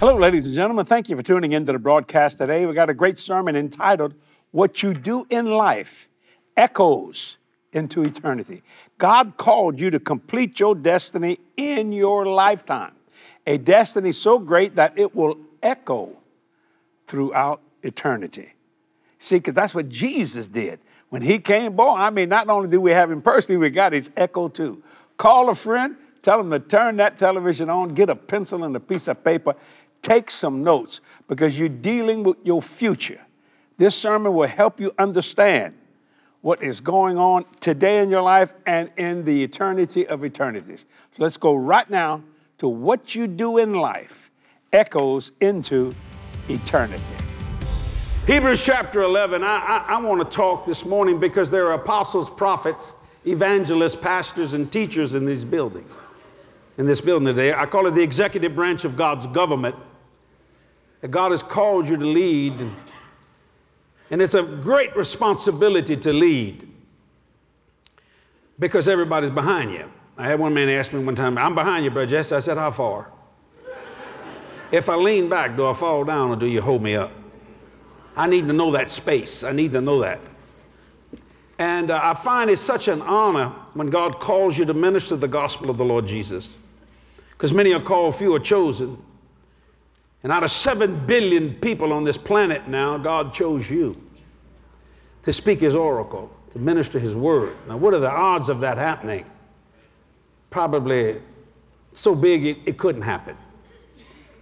Hello, ladies and gentlemen. Thank you for tuning into the broadcast today. We got a great sermon entitled, What You Do in Life Echoes into Eternity. God called you to complete your destiny in your lifetime, a destiny so great that it will echo throughout eternity. See, because that's what Jesus did. When he came, boy, I mean, not only do we have him personally, we got his echo too. Call a friend, tell him to turn that television on, get a pencil and a piece of paper, Take some notes because you're dealing with your future. This sermon will help you understand what is going on today in your life and in the eternity of eternities. So let's go right now to what you do in life echoes into eternity. Hebrews chapter 11, I, I, I want to talk this morning because there are apostles, prophets, evangelists, pastors, and teachers in these buildings. In this building today, I call it the executive branch of God's government that God has called you to lead. And it's a great responsibility to lead because everybody's behind you. I had one man ask me one time, I'm behind you, Brother Jesse. I said, How far? if I lean back, do I fall down or do you hold me up? I need to know that space. I need to know that. And uh, I find it's such an honor when God calls you to minister the gospel of the Lord Jesus. Because many are called, few are chosen. And out of seven billion people on this planet now, God chose you to speak His oracle, to minister His word. Now, what are the odds of that happening? Probably so big it, it couldn't happen.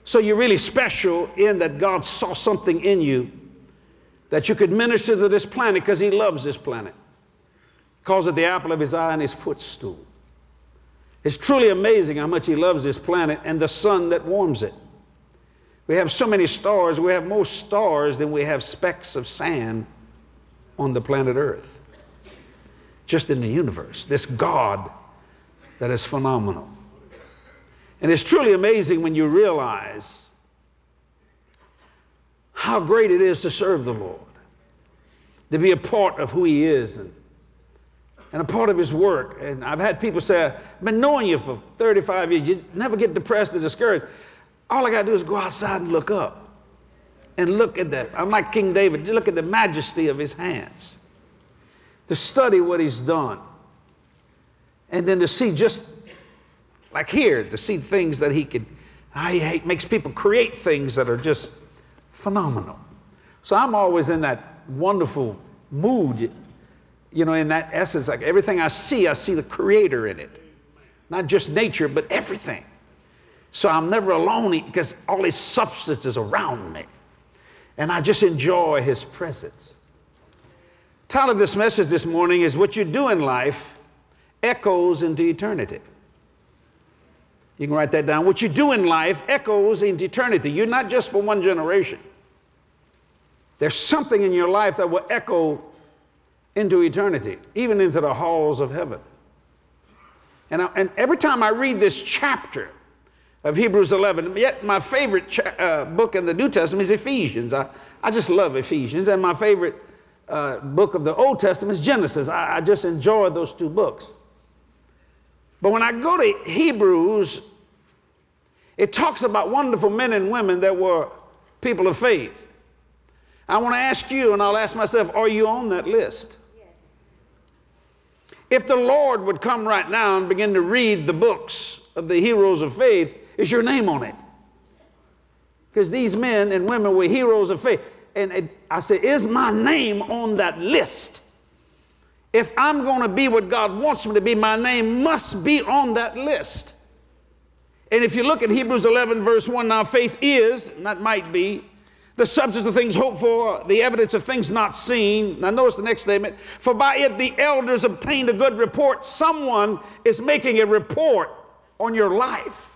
So you're really special in that God saw something in you that you could minister to this planet because He loves this planet. He calls it the apple of His eye and His footstool. It's truly amazing how much He loves this planet and the sun that warms it. We have so many stars, we have more stars than we have specks of sand on the planet Earth, just in the universe. This God that is phenomenal. And it's truly amazing when you realize how great it is to serve the Lord, to be a part of who He is and, and a part of His work. And I've had people say, I've been knowing you for 35 years, you never get depressed or discouraged. All I got to do is go outside and look up and look at that. I'm like King David, look at the majesty of his hands, to study what he's done, and then to see just like here, to see things that he can, hate makes people create things that are just phenomenal. So I'm always in that wonderful mood, you know, in that essence. Like everything I see, I see the creator in it. Not just nature, but everything. So I'm never alone because all his substance is around me. And I just enjoy his presence. Title of this message this morning is What You Do in Life Echoes into Eternity. You can write that down. What you do in life echoes into eternity. You're not just for one generation. There's something in your life that will echo into eternity, even into the halls of heaven. And, I, and every time I read this chapter, of Hebrews 11. Yet my favorite cha- uh, book in the New Testament is Ephesians. I, I just love Ephesians. And my favorite uh, book of the Old Testament is Genesis. I, I just enjoy those two books. But when I go to Hebrews, it talks about wonderful men and women that were people of faith. I want to ask you, and I'll ask myself, are you on that list? If the Lord would come right now and begin to read the books of the heroes of faith, is your name on it. Because these men and women were heroes of faith. And it, I said, Is my name on that list? If I'm going to be what God wants me to be, my name must be on that list. And if you look at Hebrews 11, verse 1, now faith is, that might be, the substance of things hoped for, the evidence of things not seen. Now, notice the next statement. For by it the elders obtained a good report. Someone is making a report on your life.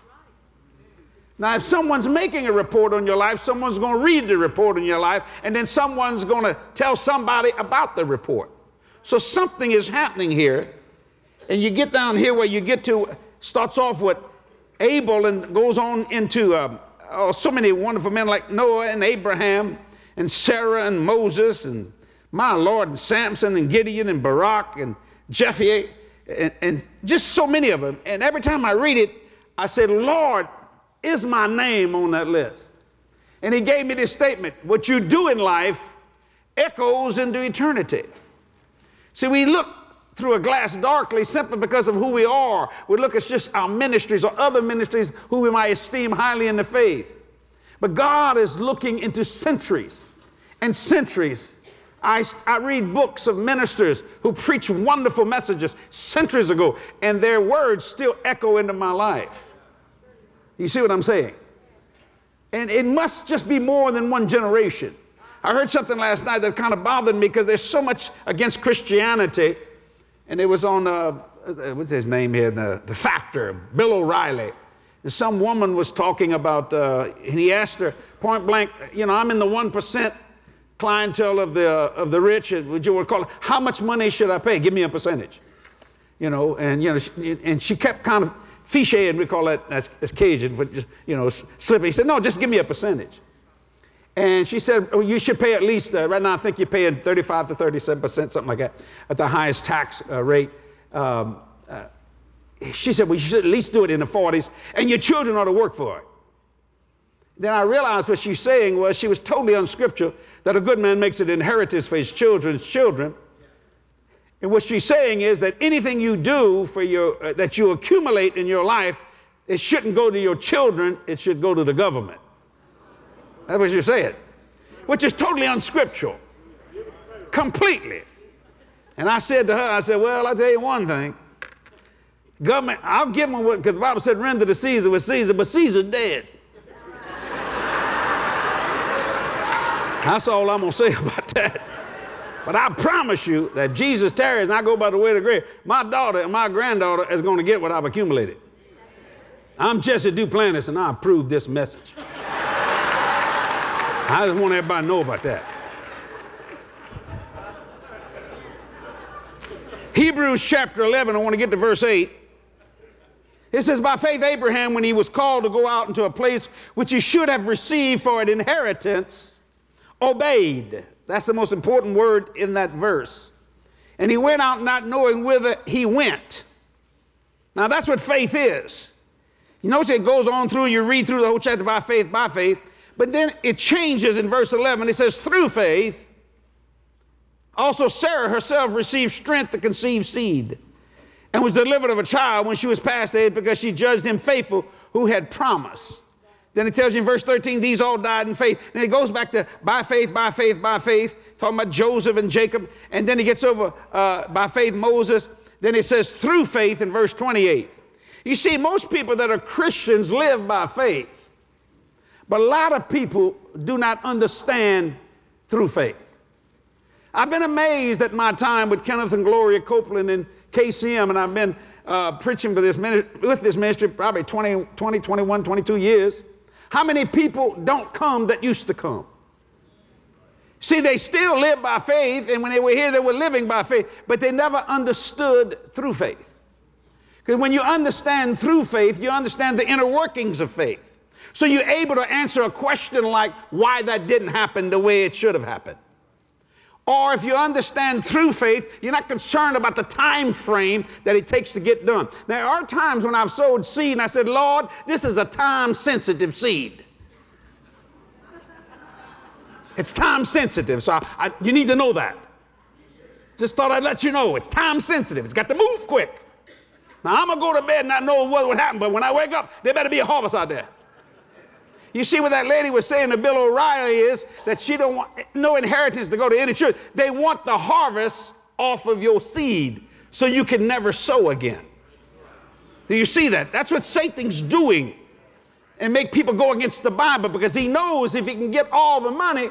Now, if someone's making a report on your life, someone's going to read the report on your life, and then someone's going to tell somebody about the report. So something is happening here. And you get down here where you get to, starts off with Abel and goes on into uh, oh, so many wonderful men like Noah and Abraham and Sarah and Moses and my Lord and Samson and Gideon and Barak and Jephthah and, and just so many of them. And every time I read it, I said, Lord, is my name on that list? And he gave me this statement what you do in life echoes into eternity. See, we look through a glass darkly simply because of who we are. We look at just our ministries or other ministries who we might esteem highly in the faith. But God is looking into centuries and centuries. I, I read books of ministers who preach wonderful messages centuries ago, and their words still echo into my life. You see what I'm saying? And it must just be more than one generation. I heard something last night that kind of bothered me because there's so much against Christianity. And it was on, uh, what's his name here? The, the Factor, Bill O'Reilly. And some woman was talking about, uh, and he asked her point blank, you know, I'm in the 1% clientele of the, of the rich, would you would call it, how much money should I pay? Give me a percentage. You know, and, you know, she, and she kept kind of fiché, and we call that, as, that's Cajun, but just, you know, slipping. He said, no, just give me a percentage. And she said, oh, you should pay at least, uh, right now I think you're paying 35 to 37%, something like that, at the highest tax uh, rate. Um, uh, she said, well, you should at least do it in the 40s, and your children ought to work for it. Then I realized what she's saying was she was totally unscriptural that a good man makes an inheritance for his children's children. And what she's saying is that anything you do for your, uh, that you accumulate in your life, it shouldn't go to your children, it should go to the government. That's what you're saying, which is totally unscriptural, completely. And I said to her, I said, Well, I'll tell you one thing. Government, I'll give them what, because the Bible said, render to Caesar with Caesar, but Caesar's dead. That's all I'm going to say about that. But I promise you that Jesus tarries and I go by the way of the grave, my daughter and my granddaughter is going to get what I've accumulated. I'm Jesse Duplantis and I approve this message. I just want everybody to know about that. Hebrews chapter 11, I want to get to verse 8. It says, By faith, Abraham, when he was called to go out into a place which he should have received for an inheritance, obeyed. That's the most important word in that verse. And he went out not knowing whither he went. Now, that's what faith is. You notice it goes on through, you read through the whole chapter by faith, by faith. But then it changes in verse 11. It says, through faith, also Sarah herself received strength to conceive seed and was delivered of a child when she was past age because she judged him faithful who had promised. Then it tells you in verse 13, these all died in faith. Then it goes back to by faith, by faith, by faith, talking about Joseph and Jacob. And then he gets over uh, by faith, Moses. Then it says through faith in verse 28. You see, most people that are Christians live by faith. But a lot of people do not understand through faith. I've been amazed at my time with Kenneth and Gloria Copeland and KCM, and I've been uh, preaching for this with this ministry probably 20, 20, 21, 22 years. How many people don't come that used to come? See, they still live by faith, and when they were here, they were living by faith, but they never understood through faith. Because when you understand through faith, you understand the inner workings of faith. So you're able to answer a question like why that didn't happen the way it should have happened. Or if you understand through faith, you're not concerned about the time frame that it takes to get done. There are times when I've sowed seed and I said, Lord, this is a time sensitive seed. It's time sensitive, so I, I, you need to know that. Just thought I'd let you know it's time sensitive. It's got to move quick. Now I'm gonna go to bed and not know what would happen, but when I wake up, there better be a harvest out there. You see what that lady was saying to Bill O'Reilly is that she don't want no inheritance to go to any church. They want the harvest off of your seed so you can never sow again. Do you see that? That's what Satan's doing and make people go against the Bible because he knows if he can get all the money,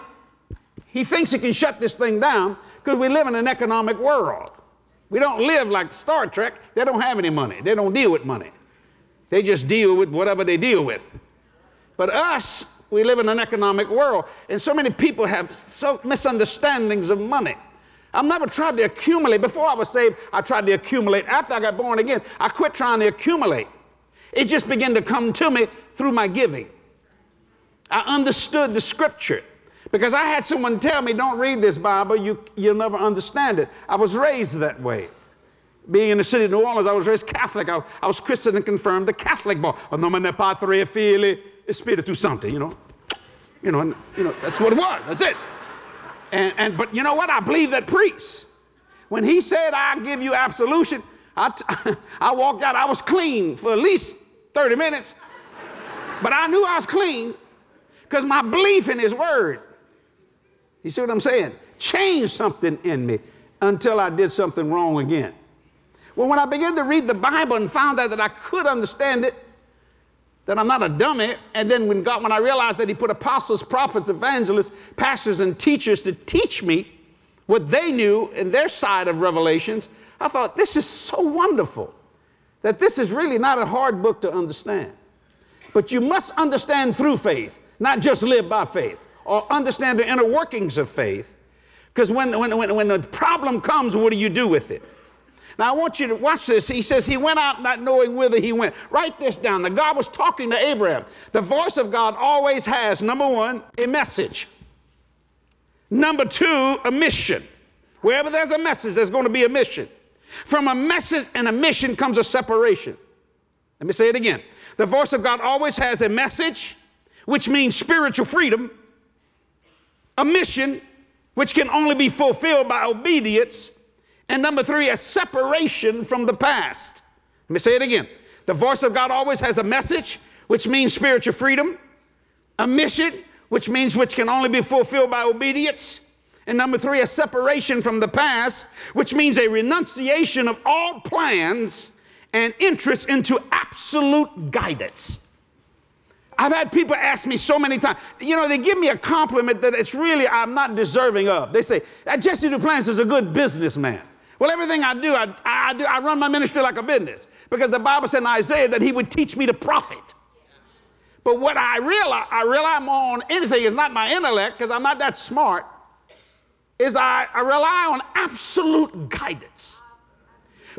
he thinks he can shut this thing down because we live in an economic world. We don't live like Star Trek. They don't have any money. They don't deal with money. They just deal with whatever they deal with. But us, we live in an economic world, and so many people have so misunderstandings of money. I've never tried to accumulate. Before I was saved, I tried to accumulate. After I got born again, I quit trying to accumulate. It just began to come to me through my giving. I understood the scripture because I had someone tell me, don't read this Bible, you, you'll never understand it. I was raised that way. Being in the city of New Orleans, I was raised Catholic. I, I was christened and confirmed the Catholic boy. Espiritu Santo, you know. You know, and, you know, that's what it was. That's it. And, and but you know what? I believe that priest. When he said, I give you absolution, I, t- I walked out, I was clean for at least 30 minutes. But I knew I was clean because my belief in his word, you see what I'm saying? Changed something in me until I did something wrong again. Well, when I began to read the Bible and found out that I could understand it, that I'm not a dummy, and then when God, when I realized that He put apostles, prophets, evangelists, pastors, and teachers to teach me what they knew in their side of Revelations, I thought, this is so wonderful that this is really not a hard book to understand. But you must understand through faith, not just live by faith, or understand the inner workings of faith. Because when, when, when, when the problem comes, what do you do with it? Now, I want you to watch this. He says, He went out not knowing whither he went. Write this down. The God was talking to Abraham. The voice of God always has, number one, a message. Number two, a mission. Wherever there's a message, there's going to be a mission. From a message and a mission comes a separation. Let me say it again. The voice of God always has a message, which means spiritual freedom, a mission, which can only be fulfilled by obedience, and number three, a separation from the past. Let me say it again. The voice of God always has a message, which means spiritual freedom, a mission, which means which can only be fulfilled by obedience, and number three, a separation from the past, which means a renunciation of all plans and interests into absolute guidance. I've had people ask me so many times, you know, they give me a compliment that it's really I'm not deserving of. They say, Jesse Duplantis is a good businessman. Well, everything I do, I, I, do, I run my ministry like a business because the Bible said in Isaiah that he would teach me to profit. But what I realize, I rely on anything is not my intellect because I'm not that smart, is I, I rely on absolute guidance.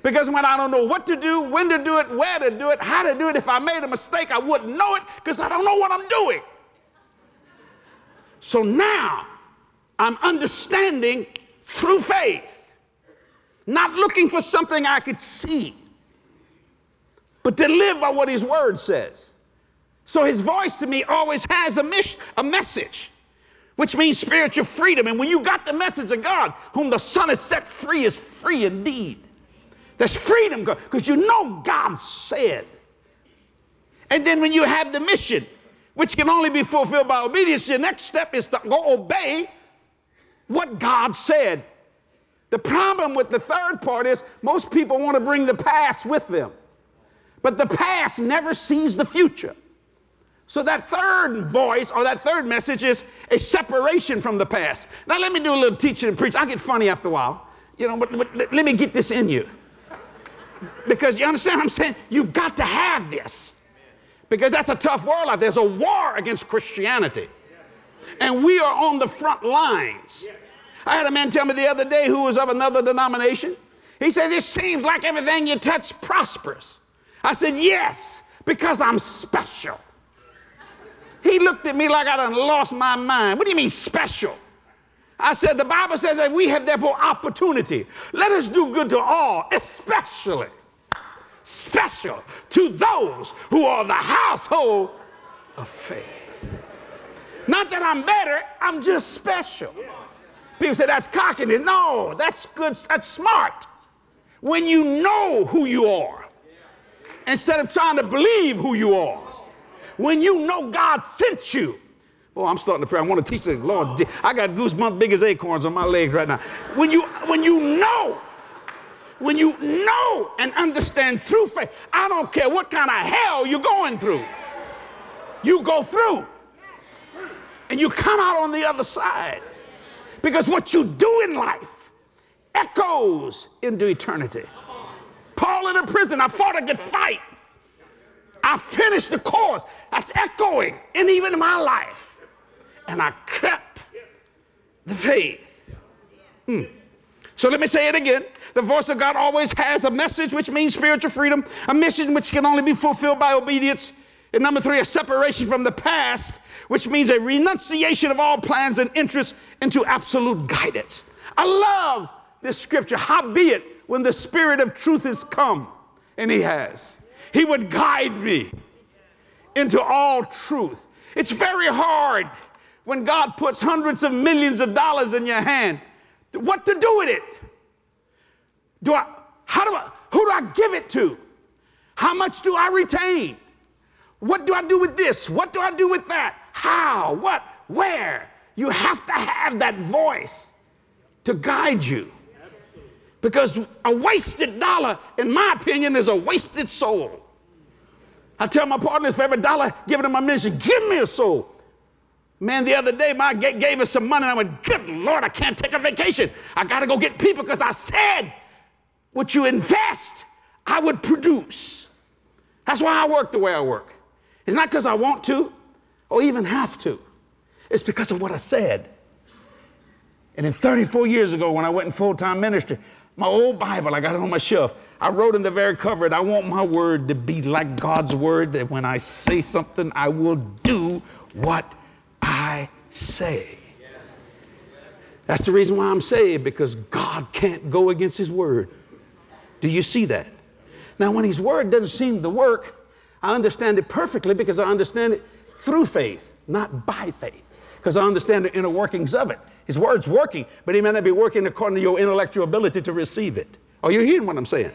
Because when I don't know what to do, when to do it, where to do it, how to do it, if I made a mistake, I wouldn't know it because I don't know what I'm doing. So now I'm understanding through faith, not looking for something I could see, but to live by what His Word says. So His voice to me always has a, mission, a message, which means spiritual freedom. And when you got the message of God, whom the Son has set free is free indeed. There's freedom because you know God said. And then when you have the mission, which can only be fulfilled by obedience, your next step is to go obey what God said. The problem with the third part is most people want to bring the past with them, but the past never sees the future. So that third voice or that third message is a separation from the past. Now let me do a little teaching and preach. I get funny after a while, you know, but, but let me get this in you. Because you understand what I'm saying? You've got to have this. Because that's a tough world out there. There's a war against Christianity. And we are on the front lines. I had a man tell me the other day who was of another denomination. He said, It seems like everything you touch prospers. I said, Yes, because I'm special. He looked at me like I done lost my mind. What do you mean special? I said, the Bible says that we have therefore opportunity. Let us do good to all, especially special to those who are the household of faith. Not that I'm better, I'm just special. People say that's cockiness. No, that's good, that's smart. When you know who you are, instead of trying to believe who you are, when you know God sent you, Oh, I'm starting to pray. I want to teach the Lord. I got goosebumps big as acorns on my legs right now. When you when you know, when you know and understand through faith, I don't care what kind of hell you're going through. You go through. And you come out on the other side. Because what you do in life echoes into eternity. Paul in a prison, I fought a good fight. I finished the course. That's echoing in even my life and I kept the faith. Hmm. So let me say it again. The voice of God always has a message, which means spiritual freedom, a mission which can only be fulfilled by obedience. And number three, a separation from the past, which means a renunciation of all plans and interests into absolute guidance. I love this scripture. Howbeit, when the Spirit of truth is come, and He has, He would guide me into all truth. It's very hard when God puts hundreds of millions of dollars in your hand, what to do with it? Do I, how do I, who do I give it to? How much do I retain? What do I do with this? What do I do with that? How? What? Where? You have to have that voice to guide you. Because a wasted dollar, in my opinion, is a wasted soul. I tell my partners for every dollar given to my ministry, give me a soul. Man, the other day, my gate gave us some money, and I went, Good Lord, I can't take a vacation. I got to go get people because I said, What you invest, I would produce. That's why I work the way I work. It's not because I want to or even have to, it's because of what I said. And then 34 years ago, when I went in full time ministry, my old Bible, I got it on my shelf. I wrote in the very cover, I want my word to be like God's word, that when I say something, I will do what I say. That's the reason why I'm saved, because God can't go against His word. Do you see that? Now, when His word doesn't seem to work, I understand it perfectly because I understand it through faith, not by faith, because I understand the inner workings of it. His word's working, but He may not be working according to your intellectual ability to receive it. Are you hearing what I'm saying?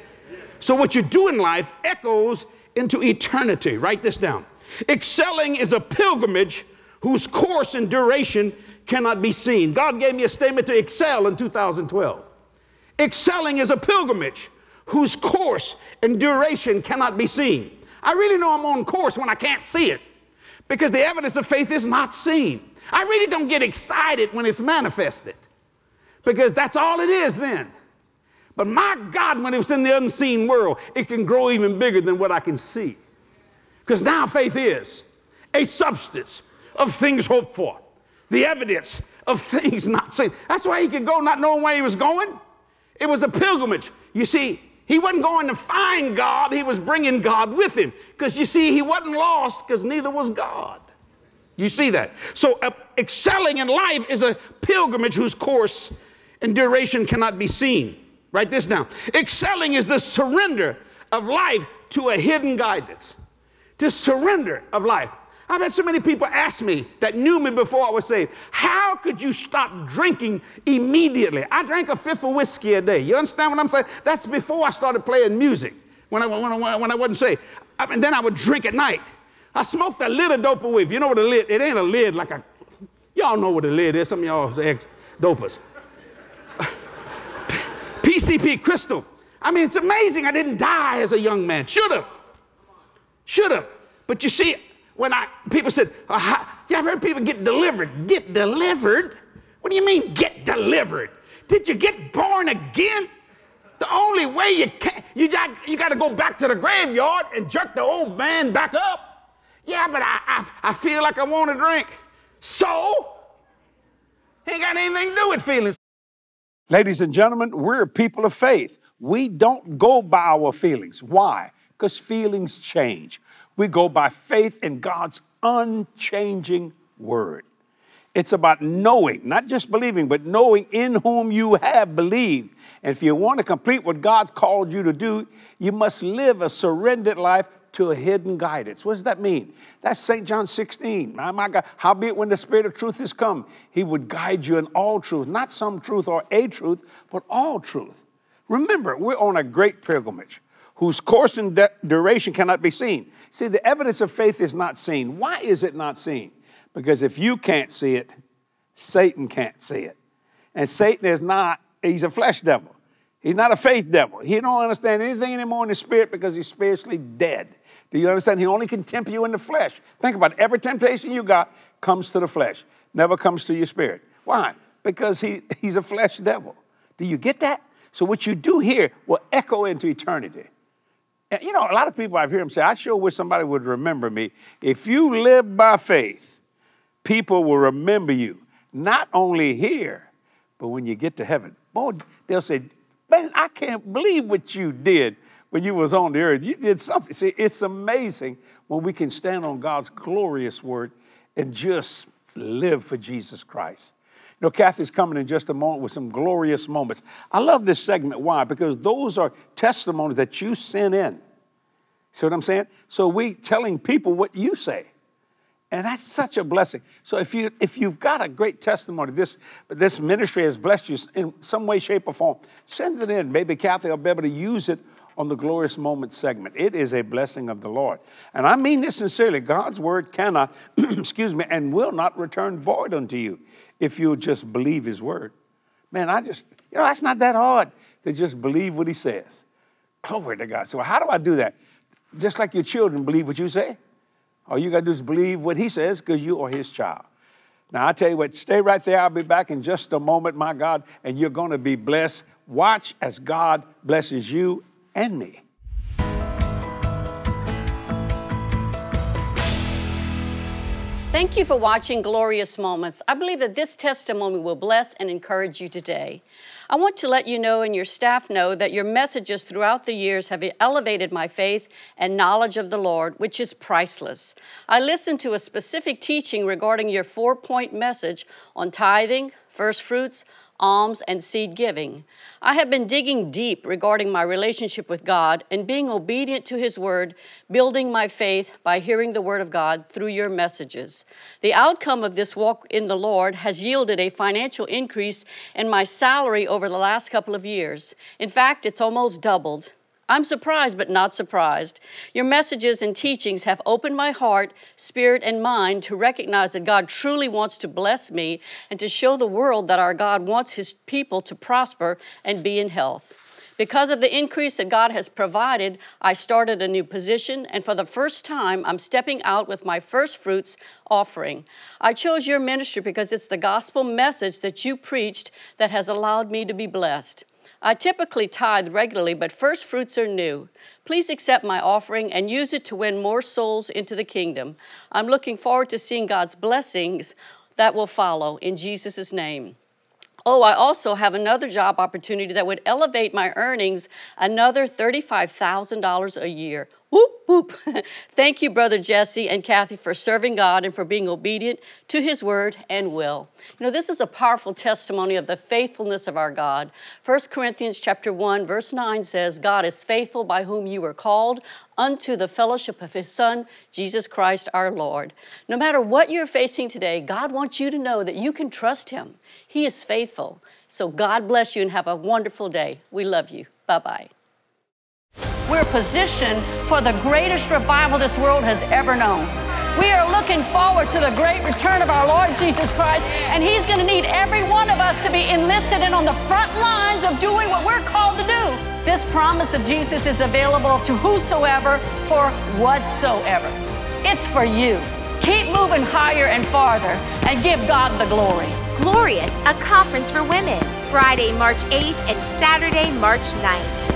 So, what you do in life echoes into eternity. Write this down. Excelling is a pilgrimage whose course and duration cannot be seen. God gave me a statement to excel in 2012. Excelling is a pilgrimage whose course and duration cannot be seen. I really know I'm on course when I can't see it because the evidence of faith is not seen. I really don't get excited when it's manifested because that's all it is then. But my God, when it's in the unseen world, it can grow even bigger than what I can see. Because now faith is a substance of things hoped for, the evidence of things not seen. That's why he could go not knowing where he was going. It was a pilgrimage. You see, he wasn't going to find God, he was bringing God with him. Because you see, he wasn't lost because neither was God. You see that? So, uh, excelling in life is a pilgrimage whose course and duration cannot be seen. Write this down. Excelling is the surrender of life to a hidden guidance. To surrender of life. I've had so many people ask me that knew me before I was saved, how could you stop drinking immediately? I drank a fifth of whiskey a day. You understand what I'm saying? That's before I started playing music, when I, when I, when I wasn't saved. I, and then I would drink at night. I smoked a lid of dope away. If you know what a lid, it ain't a lid like a, y'all know what a lid is. Some of y'all ex-dopers. PCP crystal. I mean, it's amazing I didn't die as a young man. Should have. Should have. But you see, when I people said, uh, "Yeah, I've heard people get delivered." Get delivered? What do you mean get delivered? Did you get born again? The only way you can you got you got to go back to the graveyard and jerk the old man back up. Yeah, but I I, I feel like I want to drink. So ain't got anything to do with feelings. Ladies and gentlemen, we're people of faith. We don't go by our feelings. Why? Because feelings change. We go by faith in God's unchanging word. It's about knowing, not just believing, but knowing in whom you have believed. And if you want to complete what God's called you to do, you must live a surrendered life to a hidden guidance. What does that mean? That's St. John 16. My, my God, howbeit when the Spirit of truth is come, he would guide you in all truth, not some truth or a truth, but all truth. Remember, we're on a great pilgrimage whose course and de- duration cannot be seen. See, the evidence of faith is not seen. Why is it not seen? Because if you can't see it, Satan can't see it. And Satan is not, he's a flesh devil. He's not a faith devil. He don't understand anything anymore in the spirit because he's spiritually dead. Do you understand? He only can tempt you in the flesh. Think about it. Every temptation you got comes to the flesh, never comes to your spirit. Why? Because he, he's a flesh devil. Do you get that? So what you do here will echo into eternity. And you know, a lot of people I've heard them say, I sure wish somebody would remember me. If you live by faith, people will remember you, not only here, but when you get to heaven. Boy, they'll say, Man, I can't believe what you did when you was on the earth. You did something. See, it's amazing when we can stand on God's glorious word and just live for Jesus Christ. You know, Cathy's coming in just a moment with some glorious moments. I love this segment. Why? Because those are testimonies that you sent in. See what I'm saying? So we telling people what you say. And that's such a blessing. So if you if you've got a great testimony, this this ministry has blessed you in some way, shape, or form, send it in. Maybe Kathy will be able to use it on the glorious moments segment. It is a blessing of the Lord. And I mean this sincerely. God's word cannot, excuse me, and will not return void unto you if you'll just believe his word. Man, I just, you know, that's not that hard to just believe what he says. Glory to God. So how do I do that? Just like your children believe what you say. All you got to do is believe what he says because you are his child. Now, I tell you what, stay right there. I'll be back in just a moment, my God, and you're going to be blessed. Watch as God blesses you and me. Thank you for watching Glorious Moments. I believe that this testimony will bless and encourage you today. I want to let you know and your staff know that your messages throughout the years have elevated my faith and knowledge of the Lord, which is priceless. I listened to a specific teaching regarding your four point message on tithing, first fruits, alms, and seed giving. I have been digging deep regarding my relationship with God and being obedient to His Word, building my faith by hearing the Word of God through your messages. The outcome of this walk in the Lord has yielded a financial increase in my salary over the last couple of years. In fact, it's almost doubled. I'm surprised, but not surprised. Your messages and teachings have opened my heart, spirit, and mind to recognize that God truly wants to bless me and to show the world that our God wants His people to prosper and be in health. Because of the increase that God has provided, I started a new position, and for the first time, I'm stepping out with my first fruits offering. I chose your ministry because it's the gospel message that you preached that has allowed me to be blessed. I typically tithe regularly, but first fruits are new. Please accept my offering and use it to win more souls into the kingdom. I'm looking forward to seeing God's blessings that will follow in Jesus' name. Oh, I also have another job opportunity that would elevate my earnings another $35,000 a year. Whoop, whoop. Thank you, Brother Jesse and Cathy, for serving God and for being obedient to his word and will. You know, this is a powerful testimony of the faithfulness of our God. 1 Corinthians chapter 1, verse 9 says, God is faithful by whom you were called unto the fellowship of his Son, Jesus Christ our Lord. No matter what you're facing today, God wants you to know that you can trust him. He is faithful. So God bless you and have a wonderful day. We love you. Bye bye. We're positioned for the greatest revival this world has ever known. We are looking forward to the great return of our Lord Jesus Christ, and He's going to need every one of us to be enlisted and on the front lines of doing what we're called to do. This promise of Jesus is available to whosoever for whatsoever. It's for you. Keep moving higher and farther and give God the glory. Glorious, a conference for women, Friday, March 8th and Saturday, March 9th.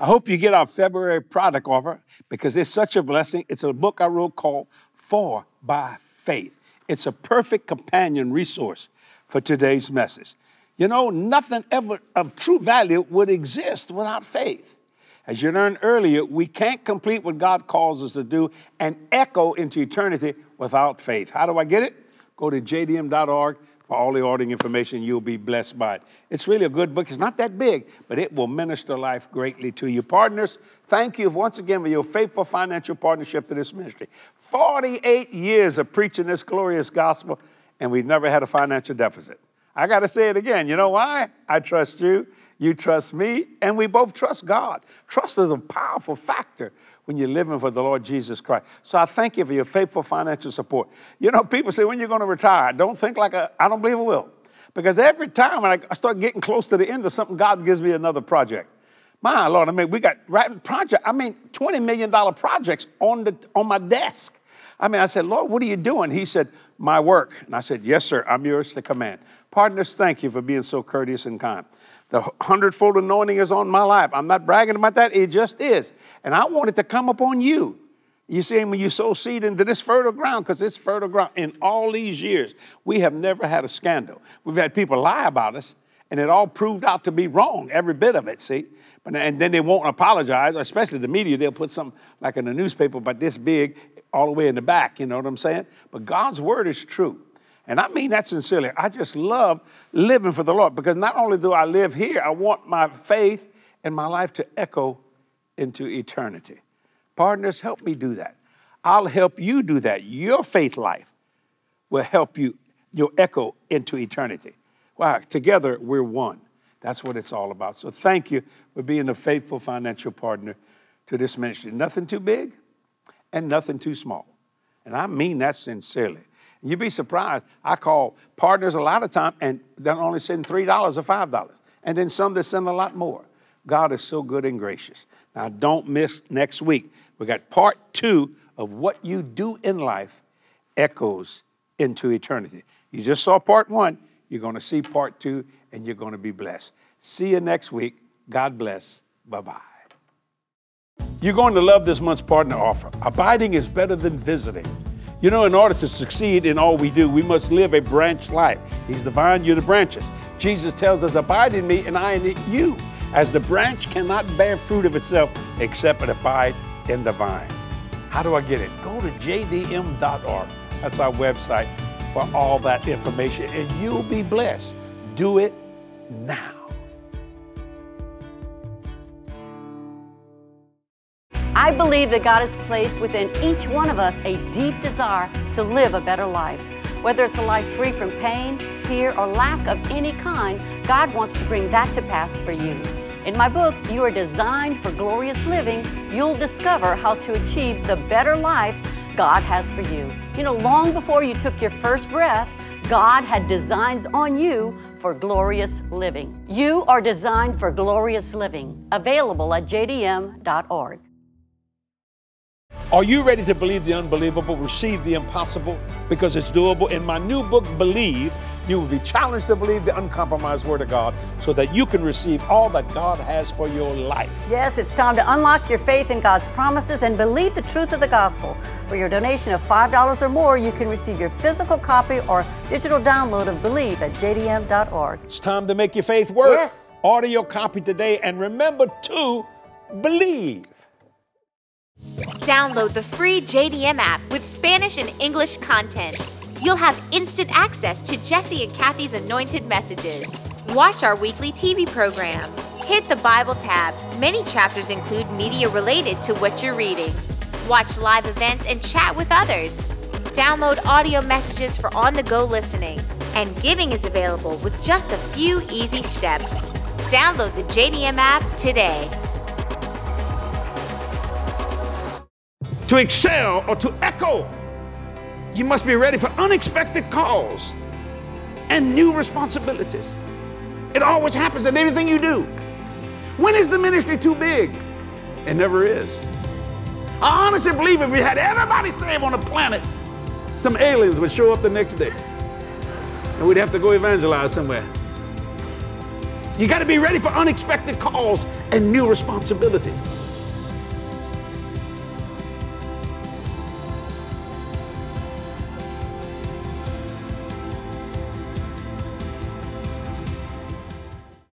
I hope you get our February product offer because it's such a blessing. It's a book I wrote called For by Faith. It's a perfect companion resource for today's message. You know, nothing ever of true value would exist without faith. As you learned earlier, we can't complete what God calls us to do and echo into eternity without faith. How do I get it? Go to jdm.org all the ordering information. You'll be blessed by it. It's really a good book. It's not that big, but it will minister life greatly to you. Partners, thank you once again for your faithful financial partnership to this ministry. 48 years of preaching this glorious gospel, and we've never had a financial deficit. I got to say it again. You know why? I trust you, you trust me, and we both trust God. Trust is a powerful factor when you're living for the Lord Jesus Christ. So I thank you for your faithful financial support. You know, people say, when you're going to retire, don't think like a, I don't believe it will. Because every time when I start getting close to the end of something, God gives me another project. My Lord, I mean, we got right project. I mean, $20 million projects on the on my desk. I mean, I said, Lord, what are you doing? He said, My work. And I said, Yes, sir, I'm yours to command. Partners, thank you for being so courteous and kind. The hundredfold anointing is on my life. I'm not bragging about that, it just is. And I want it to come upon you. You see, when you sow seed into this fertile ground, because it's fertile ground, in all these years, we have never had a scandal. We've had people lie about us, and it all proved out to be wrong, every bit of it, see? But, and then they won't apologize, especially the media. They'll put something like in the newspaper about this big all the way in the back, you know what I'm saying? But God's word is true. And I mean that sincerely. I just love living for the Lord because not only do I live here, I want my faith and my life to echo into eternity. Partners, help me do that. I'll help you do that. Your faith life will help you, you'll echo into eternity. Wow, together we're one. That's what it's all about. So thank you for being a faithful financial partner to this ministry. Nothing too big and nothing too small. And I mean that sincerely. You'd be surprised. I call partners a lot of time and they're only sending $3 or $5. And then some that send a lot more. God is so good and gracious. Now, don't miss next week. We got part two of what you do in life echoes into eternity. You just saw part one. You're going to see part two, and you're going to be blessed. See you next week. God bless. Bye bye. You're going to love this month's partner offer. Abiding is better than visiting. You know, in order to succeed in all we do, we must live a branch life. He's the vine, you're the branches. Jesus tells us, Abide in me, and I in you, as the branch cannot bear fruit of itself except it abide in the vine. How do I get it? Go to jdm.org. That's our website for all that information, and you'll be blessed. Do it now. I believe that God has placed within each one of us a deep desire to live a better life. Whether it's a life free from pain, fear, or lack of any kind, God wants to bring that to pass for you. In my book, You Are Designed for Glorious Living, you'll discover how to achieve the better life God has for you. You know, long before you took your first breath, God had designs on you for glorious living. You are designed for glorious living. Available at jdm.org. Are you ready to believe the unbelievable, receive the impossible? Because it's doable. In my new book, Believe, you will be challenged to believe the uncompromised Word of God so that you can receive all that God has for your life. Yes, it's time to unlock your faith in God's promises and believe the truth of the gospel. For your donation of $5 or more, you can receive your physical copy or digital download of Believe at jdm.org. It's time to make your faith work. Yes. Order your copy today and remember to believe. Download the free JDM app with Spanish and English content. You'll have instant access to Jesse and Cathy's anointed messages. Watch our weekly TV program. Hit the Bible tab. Many chapters include media related to what you're reading. Watch live events and chat with others. Download audio messages for on the go listening. And giving is available with just a few easy steps. Download the JDM app today. To excel or to echo, you must be ready for unexpected calls and new responsibilities. It always happens in anything you do. When is the ministry too big? It never is. I honestly believe if we had everybody saved on the planet, some aliens would show up the next day. And we'd have to go evangelize somewhere. You got to be ready for unexpected calls and new responsibilities.